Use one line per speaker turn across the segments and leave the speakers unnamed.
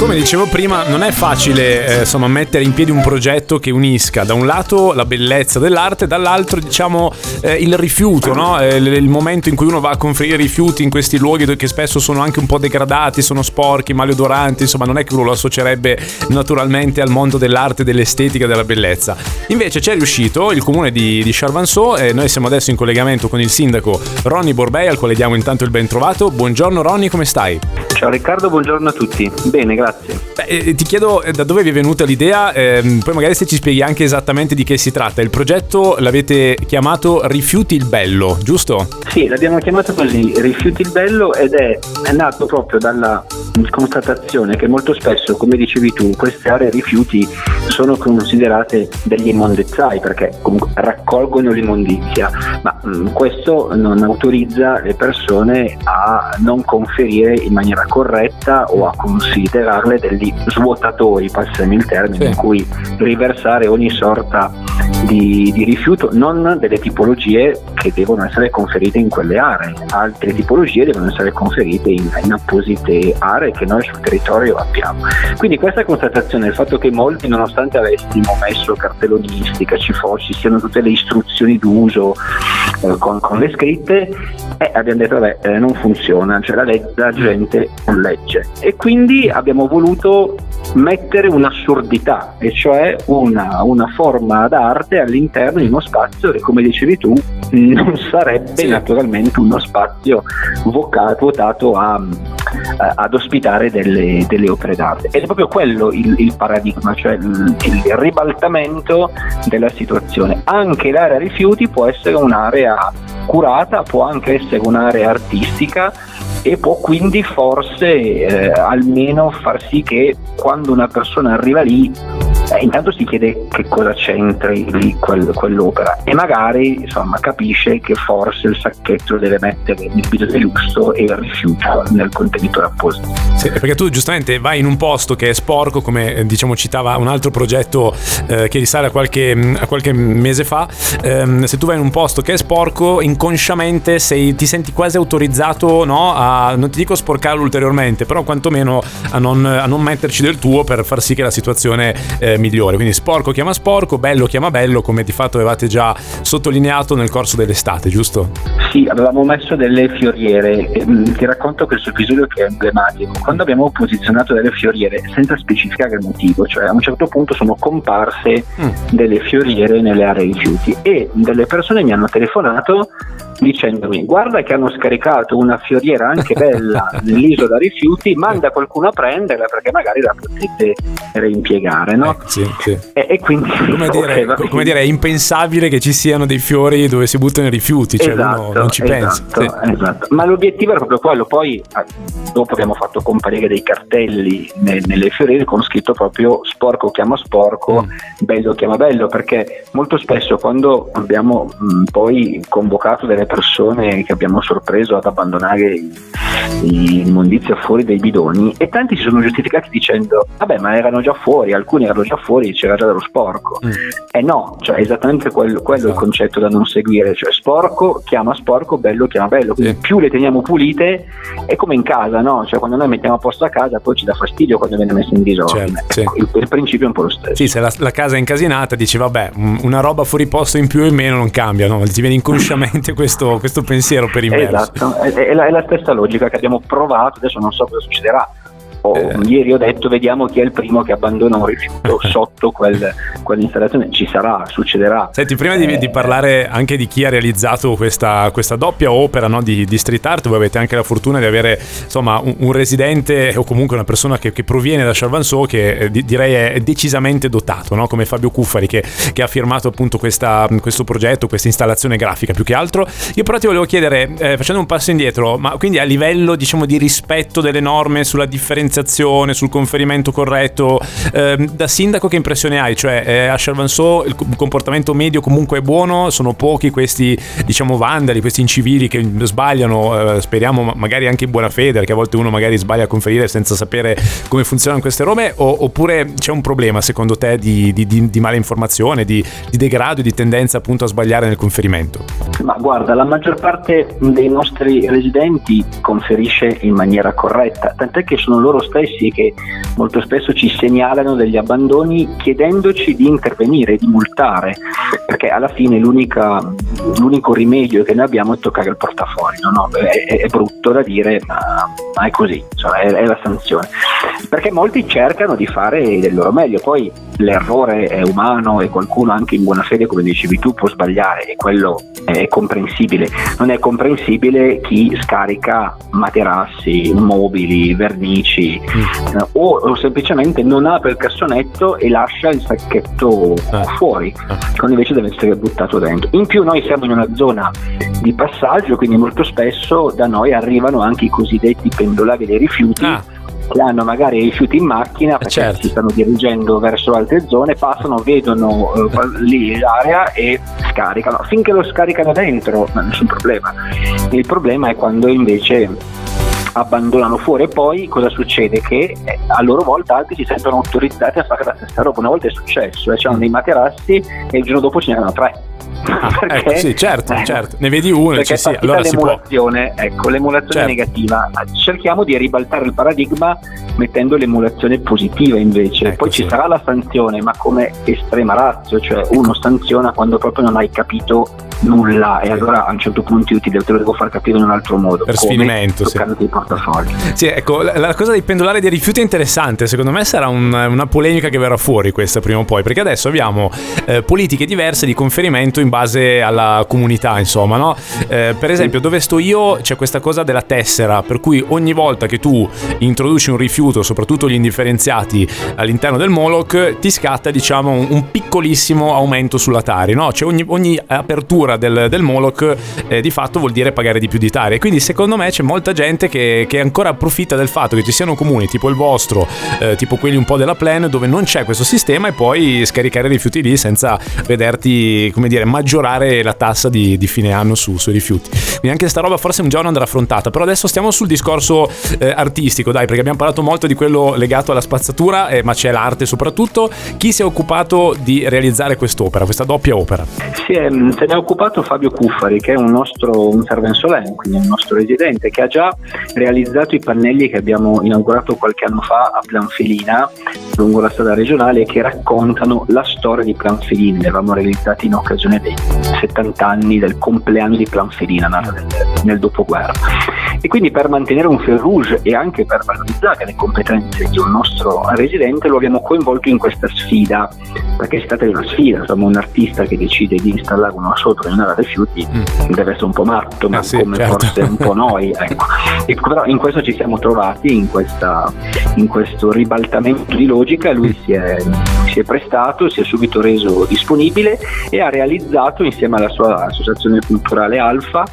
Come dicevo prima, non è facile eh, insomma, mettere in piedi un progetto che unisca da un lato la bellezza dell'arte, dall'altro diciamo eh, il rifiuto, no? eh, il momento in cui uno va a conferire rifiuti in questi luoghi che spesso sono anche un po' degradati, sono sporchi, maleodoranti, insomma non è che uno lo associerebbe naturalmente al mondo dell'arte, dell'estetica, della bellezza. Invece c'è riuscito il comune di, di Charvanceau e noi siamo adesso in collegamento con il sindaco Ronny Borbei al quale diamo intanto il ben trovato. Buongiorno Ronny, come stai?
Ciao Riccardo, buongiorno a tutti. Bene, grazie.
Beh, eh, ti chiedo eh, da dove vi è venuta l'idea, ehm, poi magari se ci spieghi anche esattamente di che si tratta. Il progetto l'avete chiamato Rifiuti il Bello, giusto?
Sì, l'abbiamo chiamato così, Rifiuti il Bello, ed è, è nato proprio dalla constatazione che molto spesso, come dicevi tu, queste aree rifiuti sono considerate degli immondezzai perché comunque raccolgono l'immondizia, ma mh, mm, questo non autorizza le persone a non conferire in maniera corretta o a considerarle degli svuotatori, passami il termine, sì. in cui riversare ogni sorta di, di, rifiuto, non delle tipologie che devono essere conferite in quelle aree, altre tipologie devono essere conferite in, in apposite aree che noi sul territorio abbiamo. Quindi questa constatazione, il fatto che molti, nonostante avessimo messo cartellonistica, ci, fosse, siano tutte le istruzioni d'uso eh, con, con, le scritte, eh, abbiamo detto vabbè eh, non funziona, cioè la, leg- la gente non legge. E quindi abbiamo voluto mettere un'assurdità, e cioè una, una forma d'arte all'interno di uno spazio che come dicevi tu non sarebbe sì. naturalmente uno spazio vocato, votato a, a, ad ospitare delle, delle, opere d'arte. Ed è proprio quello il, il paradigma, cioè il, il ribaltamento della situazione. Anche l'area rifiuti può essere un'area curata, può anche essere un'area artistica e può quindi forse eh, almeno far sì che quando una persona arriva lì eh, intanto si chiede che cosa c'entri lì quel, quell'opera e magari insomma, capisce che forse il sacchetto deve mettere il bito di lusso e il rifiuto nel contenitore apposta.
Sì, perché tu giustamente vai in un posto che è sporco, come eh, diciamo citava un altro progetto eh, che risale a qualche, a qualche mese fa, ehm, se tu vai in un posto che è sporco, inconsciamente sei, ti senti quasi autorizzato no, a, non ti dico sporcarlo ulteriormente, però quantomeno a non, a non metterci del tuo per far sì che la situazione eh, migliore. Quindi sporco chiama sporco, bello chiama bello, come di fatto avevate già sottolineato nel corso dell'estate, giusto?
Sì, avevamo messo delle fioriere. Mm, ti racconto questo episodio che è emblematico. Quando abbiamo posizionato delle fioriere senza specificare il motivo, cioè a un certo punto sono comparse mm. delle fioriere nelle aree rifiuti e delle persone mi hanno telefonato dicendomi guarda che hanno scaricato una fioriera anche bella nell'isola rifiuti, manda qualcuno a prenderla perché magari la potete reimpiegare. No?
Ecco, sì, sì.
E, e, quindi
come, dire, okay, come dire, è impensabile che ci siano dei fiori dove si buttano i rifiuti, cioè esatto, uno non ci
esatto,
pensa.
Sì. Esatto. Ma l'obiettivo era proprio quello, poi ah, dopo abbiamo fatto comparire dei cartelli ne, nelle fioriere con scritto proprio sporco chiama sporco, mm. bello chiama bello, perché molto spesso quando abbiamo mh, poi convocato delle persone che abbiamo sorpreso ad abbandonare l'immondizia fuori dai bidoni e tanti si sono giustificati dicendo vabbè ma erano già fuori, alcuni erano già fuori, c'era già dello sporco. Mm. E no, cioè è esattamente quello, quello esatto. il concetto da non seguire, cioè sporco chiama sporco, bello chiama bello, quindi sì. più le teniamo pulite è come in casa, no? Cioè quando noi mettiamo a posto la casa poi ci dà fastidio quando viene messo in disordine. Certo, sì. il, il, principio è un po' lo stesso.
Sì, se la, la casa è incasinata dici vabbè, una roba fuori posto in più o in meno non cambia, no? Ti viene inconsciamente questo, questo pensiero per immerso.
Esatto, è, è, la, è la stessa logica che abbiamo provato, adesso non so cosa succederà Oh, eh. Ieri ho detto vediamo chi è il primo che abbandona un rifiuto sotto quel, quell'installazione, ci sarà, succederà.
Senti, prima eh, di, di, parlare anche di chi ha realizzato questa, questa doppia opera no, di, di, street art, voi avete anche la fortuna di avere insomma, un, un residente o comunque una persona che, che proviene da Charvanceau che eh, di, direi è decisamente dotato, no? come Fabio Cuffari che, che, ha firmato appunto questa, questo progetto, questa installazione grafica più che altro. Io però ti volevo chiedere, eh, facendo un passo indietro, ma quindi a livello diciamo di rispetto delle norme sulla differenza differenziazione, sul conferimento corretto. Eh, da sindaco che impressione hai? Cioè eh, a Charvanceau il comportamento medio comunque è buono, sono pochi questi diciamo vandali, questi incivili che sbagliano, eh, speriamo magari anche in buona fede, perché a volte uno magari sbaglia a conferire senza sapere come funzionano queste robe, o, oppure c'è un problema secondo te di, di, di, di mala informazione, di, di degrado di tendenza appunto a sbagliare nel conferimento?
Ma guarda, la maggior parte dei nostri residenti conferisce in maniera corretta, tant'è che sono loro stessi che molto spesso ci segnalano degli abbandoni chiedendoci di intervenire, di multare, perché alla fine l'unico rimedio che noi abbiamo è toccare il portafoglio, no? è, è, brutto da dire, ma, è così, cioè è, è la sanzione. Perché molti cercano di fare del loro meglio, poi l'errore è umano e qualcuno anche in buona fede, come dicevi tu, può sbagliare e quello è comprensibile. Non è comprensibile chi scarica materassi, mobili, vernici mm. eh, o, o, semplicemente non apre il cassonetto e lascia il sacchetto eh. fuori, eh. quando invece deve essere buttato dentro. In più noi siamo in una zona di passaggio, quindi molto spesso da noi arrivano anche i cosiddetti pendolari dei rifiuti. Ah che hanno magari rifiuti in macchina perché certo. si stanno dirigendo verso altre zone, passano, vedono eh, lì l'area e scaricano. Finché lo scaricano dentro, nessun problema. Il problema è quando invece abbandonano fuori e poi cosa succede? Che eh, a loro volta altri si sentono autorizzati a fare la stessa roba. Una volta è successo, eh, c'erano dei materassi e il giorno dopo ce n'erano tre.
Ah, ecco, sì, certo, eh, certo. Ne vedi uno
perché
sì,
allora l'emulazione, ecco, l'emulazione certo. negativa. Cerchiamo di ribaltare il paradigma mettendo l'emulazione positiva invece. Ecco, Poi sì. ci sarà la sanzione, ma come estrema razio, cioè uno sanziona quando proprio non hai capito nulla e allora a un certo punto io ti devo, te lo devo far capire in un altro modo.
Per sfinimento, sì. Sì, ecco, la, la, cosa dei pendolari dei rifiuti è interessante, secondo me sarà un, una polemica che verrà fuori questa prima o poi, perché adesso abbiamo eh, politiche diverse di conferimento in base alla comunità, insomma, no? Eh, per esempio, dove sto io c'è questa cosa della tessera, per cui ogni volta che tu introduci un rifiuto, soprattutto gli indifferenziati, all'interno del Moloch, ti scatta, diciamo, un, piccolissimo aumento sulla Tari, no? Cioè ogni, ogni apertura del, del Moloch eh, di fatto vuol dire pagare di più di Tari. Quindi secondo me c'è molta gente che, che, ancora approfitta del fatto che ci siano comuni tipo il vostro, eh, tipo quelli un po' della plan, dove non c'è questo sistema e poi scaricare rifiuti lì senza vederti, come dire, maggiorare la tassa di, di fine anno su, sui rifiuti. Quindi anche questa roba forse un giorno andrà affrontata. Però adesso stiamo sul discorso eh, artistico, dai, perché abbiamo parlato molto di quello legato alla spazzatura, eh, ma c'è l'arte soprattutto. Chi si è occupato di realizzare quest'opera, questa doppia opera?
Sì, se ne è occupato Fabio Cuffari, che è un nostro un servensolè, quindi un nostro residente, che ha già realizzato i pannelli che abbiamo inaugurato qualche anno fa a Planfelina, lungo la strada regionale, che raccontano la storia di Planfelina. Li avevamo realizzati in occasione dei 70 anni del compleanno di Planfelina, nata nel, nel dopoguerra. E quindi per mantenere un fil rouge e anche per valorizzare le competenze di un nostro residente lo abbiamo coinvolto in questa sfida, perché si tratta di una sfida, insomma un artista che decide di installare una sopra in un'area rifiuti mm. deve essere un po' matto, ma ah, sì, come certo. forse un po' noi. Ecco. E, però in questo ci siamo trovati, in, questa, in questo ribaltamento di logica, lui si è, si è prestato, si è subito reso disponibile e ha realizzato insieme alla sua associazione culturale Alfa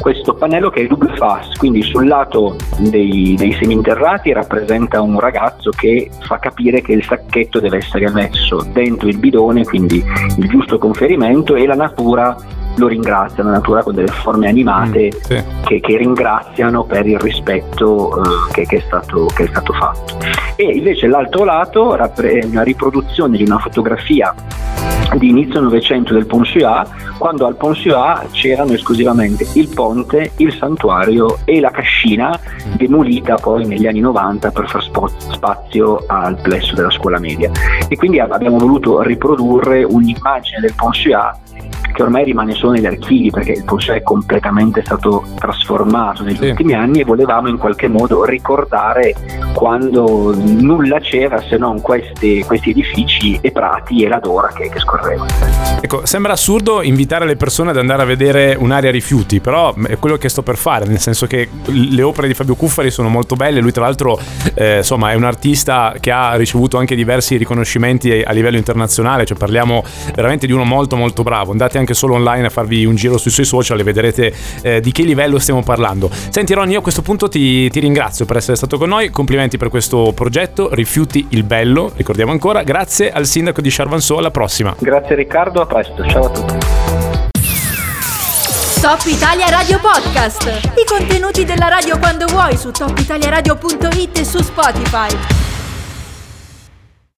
questo pannello che è double fast, quindi sul lato dei, dei seminterrati rappresenta un ragazzo che fa capire che il sacchetto deve essere messo dentro il bidone, quindi il giusto conferimento e la natura lo ringrazia, la natura con delle forme animate mm, sì. che, che, ringraziano per il rispetto eh, che, che, è stato, che, è stato, fatto. E invece l'altro lato è una riproduzione di una fotografia di inizio Novecento del Ponsuat, quando al Ponsuat c'erano esclusivamente il ponte, il santuario e la cascina, demolita poi negli anni 90 per far spazio al plesso della scuola media. E quindi abbiamo voluto riprodurre un'immagine del Ponsuat che ormai rimane solo negli archivi perché il Porsche è completamente stato trasformato negli sì. ultimi anni e volevamo in qualche modo ricordare quando nulla c'era se non questi, questi edifici e prati e la Dora che, che scorreva.
Ecco, sembra assurdo invitare le persone ad andare a vedere un'area rifiuti, però è quello che sto per fare, nel senso che le opere di Fabio Cuffari sono molto belle, lui tra l'altro eh, insomma è un artista che ha ricevuto anche diversi riconoscimenti a livello internazionale, cioè parliamo veramente di uno molto molto bravo, andate anche solo online a farvi un giro sui suoi social e vedrete eh, di che livello stiamo parlando. Senti Ron, io a questo punto ti, ti ringrazio per essere stato con noi, complimenti per questo progetto, rifiuti il bello, ricordiamo ancora, grazie al sindaco di Charvanso, alla prossima.
Grazie Riccardo, a presto, ciao a tutti.
Top Italia Radio Podcast. I contenuti della radio quando vuoi su topitaliaradio.it e su Spotify.